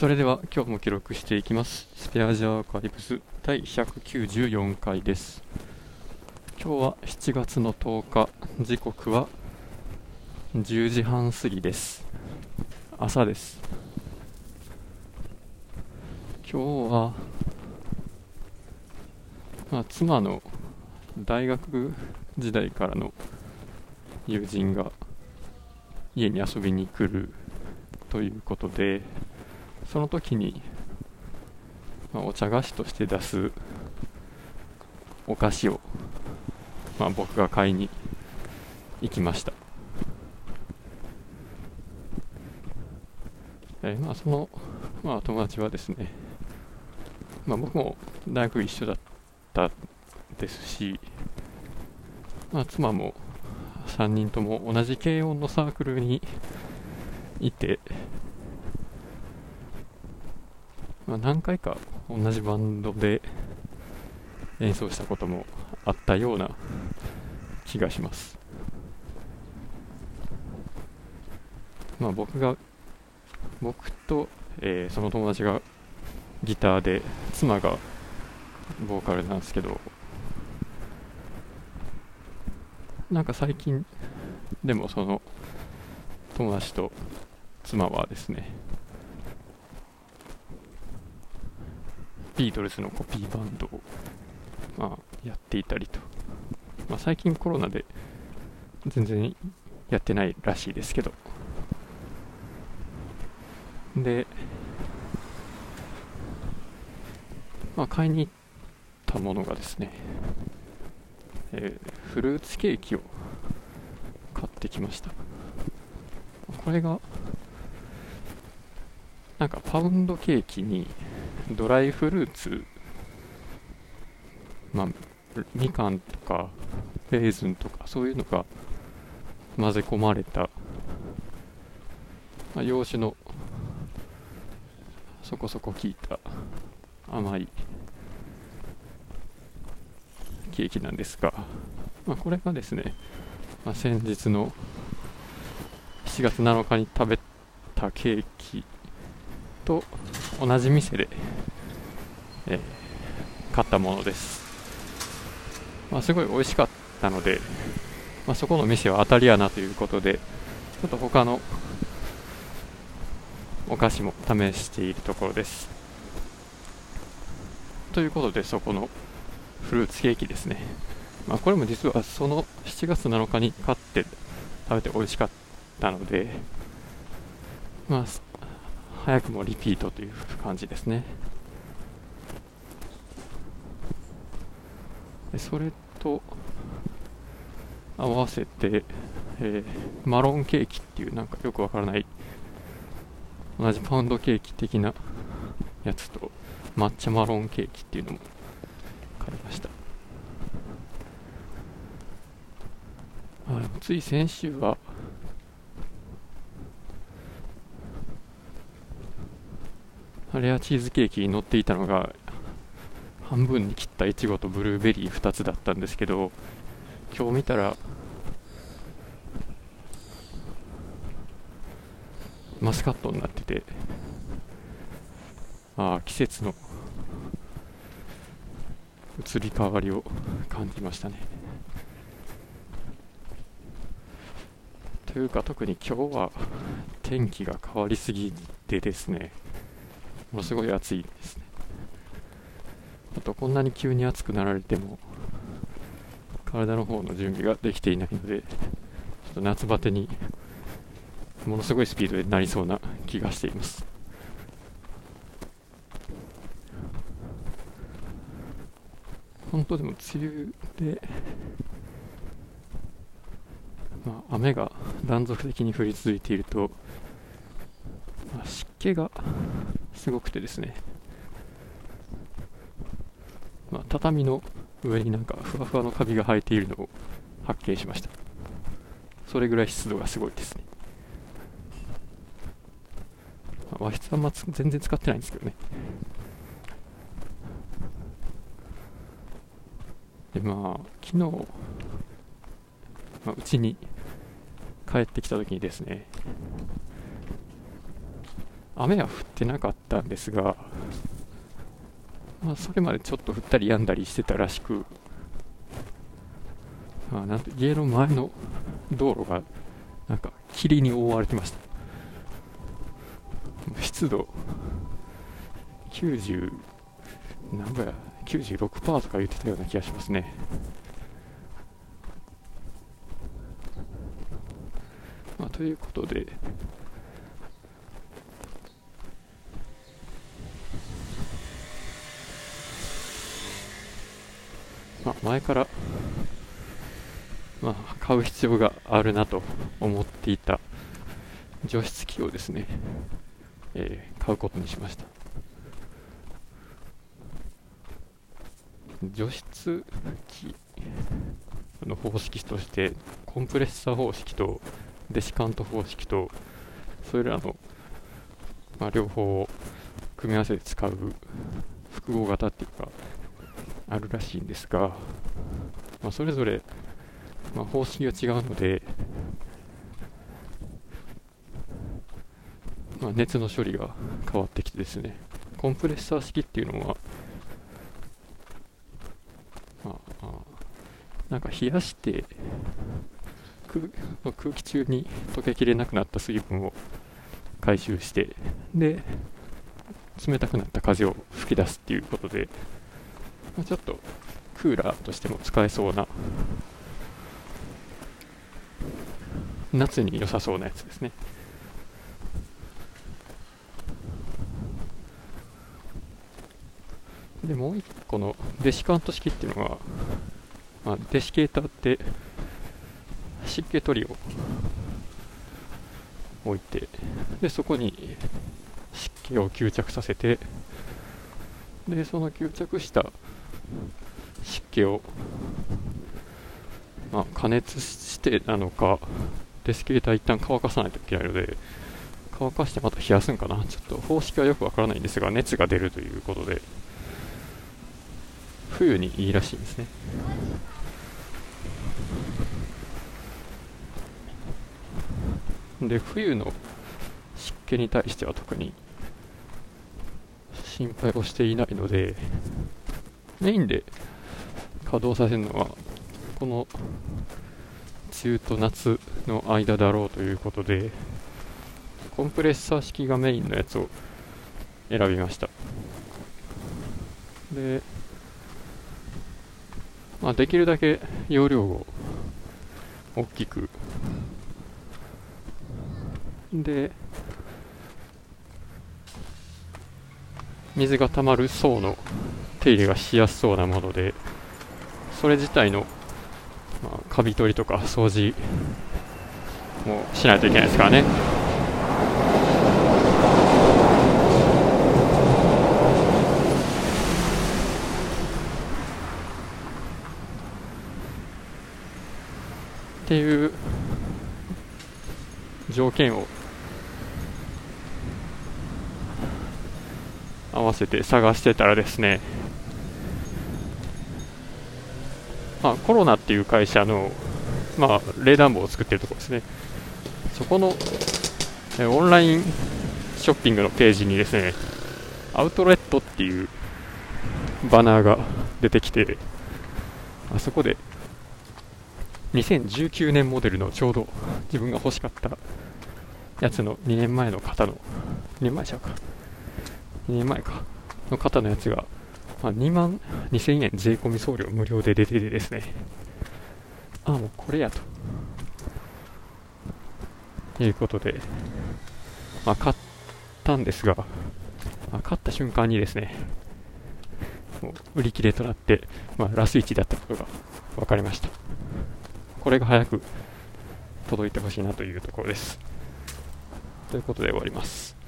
それでは今日も記録していきます。スペアジャーカイブス第194回です。今日は7月の10日。時刻は10時半過ぎです。朝です。今日は、まあ、妻の大学時代からの友人が家に遊びに来るということでその時に、まあ、お茶菓子として出すお菓子を、まあ、僕が買いに行きました、えー、まあその、まあ、友達はですね、まあ、僕も大学一緒だったですし、まあ、妻も3人とも同じ軽音のサークルにいて、まあ、何回か同じバンドで演奏したこともあったような気がします。まあ、僕が僕と、えー、その友達がギターで妻がボーカルなんですけどなんか最近でもその友達と妻はですねビートルズのコピーバンドを、まあ、やっていたりと、まあ、最近コロナで全然やってないらしいですけど。で、まあ、買いに行ったものがですねえー、フルーツケーキを買ってきました。これがなんかパウンドケーキにドライフルーツ？まあみかんとかレーズンとかそういうのが混ぜ込まれた、まあ、洋酒のそこそこ効いた甘いケーキなんですが、まあ、これがですね、まあ、先日の7月7日に食べたケーキと同じ店で、えー、買ったものです、まあ、すごい美味しかったので、まあ、そこの店は当たりやなということでちょっと他のお菓子も試しているところです。ということでそこのフルーツケーキですね、まあ、これも実はその7月7日に買って食べて美味しかったので、まあ、早くもリピートという感じですね。それと合わせて、えー、マロンケーキっていうなんかよくわからない同じパウンドケーキ的なやつと抹茶マロンケーキっていうのも買いました。つい先週はレアチーズケーキに乗っていたのが半分に切ったいちごとブルーベリー2つだったんですけど今日見たらマスカットになっててああ季節の移り変わりを感じましたね。というか特に今日は天気が変わりすぎてですねものすごい暑いですね。あとこんなに急に暑くなられても体の方の準備ができていないのでちょっと夏バテにものすごいスピードでなりそうな気がしています。本当でも梅雨で、まあ、雨が断続的に降り続いていると、まあ、湿気がすごくてですね、まあ、畳の上になんかふわふわのカビが生えているのを発見しました。それぐらい湿度がすごいですね、まあ、和室はま全然使ってないんですけどね。でまあ昨日、まあ、うちに帰ってきた時にですね雨は降ってなかったんですが、まあ、それまでちょっと降ったりやんだりしてたらしく、まあなんて家の前の道路がなんか霧に覆われてました。湿度90何ぼや96%とか言ってたような気がしますね。まあ、ということでまあ、前から、まあ、買う必要があるなと思っていた除湿機をですね、えー、買うことにしました。除湿機の方式としてコンプレッサー方式とデシカント方式とそれらの、まあ、両方を組み合わせて使う複合型っていうかあるらしいんですが、まあ、それぞれ、まあ、方式が違うので、まあ、熱の処理が変わってきてですねコンプレッサー式っていうのは、まあ、なんか冷やして空空気中に溶けきれなくなった水分を回収してで冷たくなった風を吹き出すっていうことで、ちょっとクーラーとしても使えそうな夏に良さそうなやつですね。でもう一個のデシカント式っていうのは、まあ、デシケーターって湿気取りを置いてでそこに湿気を吸着させてでその吸着した湿気を、まあ、加熱してなのか、デスケーター一旦乾かさないといけないので、乾かしてまた冷やすんかな。ちょっと方式はよくわからないんですが、熱が出るということで、冬にいいらしいんですね。で、冬の湿気に対しては特に心配をしていないので、メインで稼働させるのはこの梅雨と夏の間だろうということでコンプレッサー式がメインのやつを選びました。で、まあ、できるだけ容量を大きく。で水が溜まる層の手入れがしやすそうなものでそれ自体の、まあ、カビ取りとか掃除もしないといけないですからね。っていう条件を合わせて探してたらですねまあ、コロナっていう会社の、まあ、冷暖房を作ってるところですね。そこの、えオンラインショッピングのページにですね、アウトレットっていうバナーが出てきて、あそこで2019年モデルのちょうど自分が欲しかったやつの2年前の方の、2年前ちゃうか、2年前か、の方のやつがまあ、2万2000円税込み送料無料で出ててですね、あ、あもうこれやと。いうことで、まあ、買ったんですが、まあ、買った瞬間にですね、もう売り切れとなって、まあ、ラス1だったことが分かりました。これが早く届いてほしいなというところです。ということで終わります。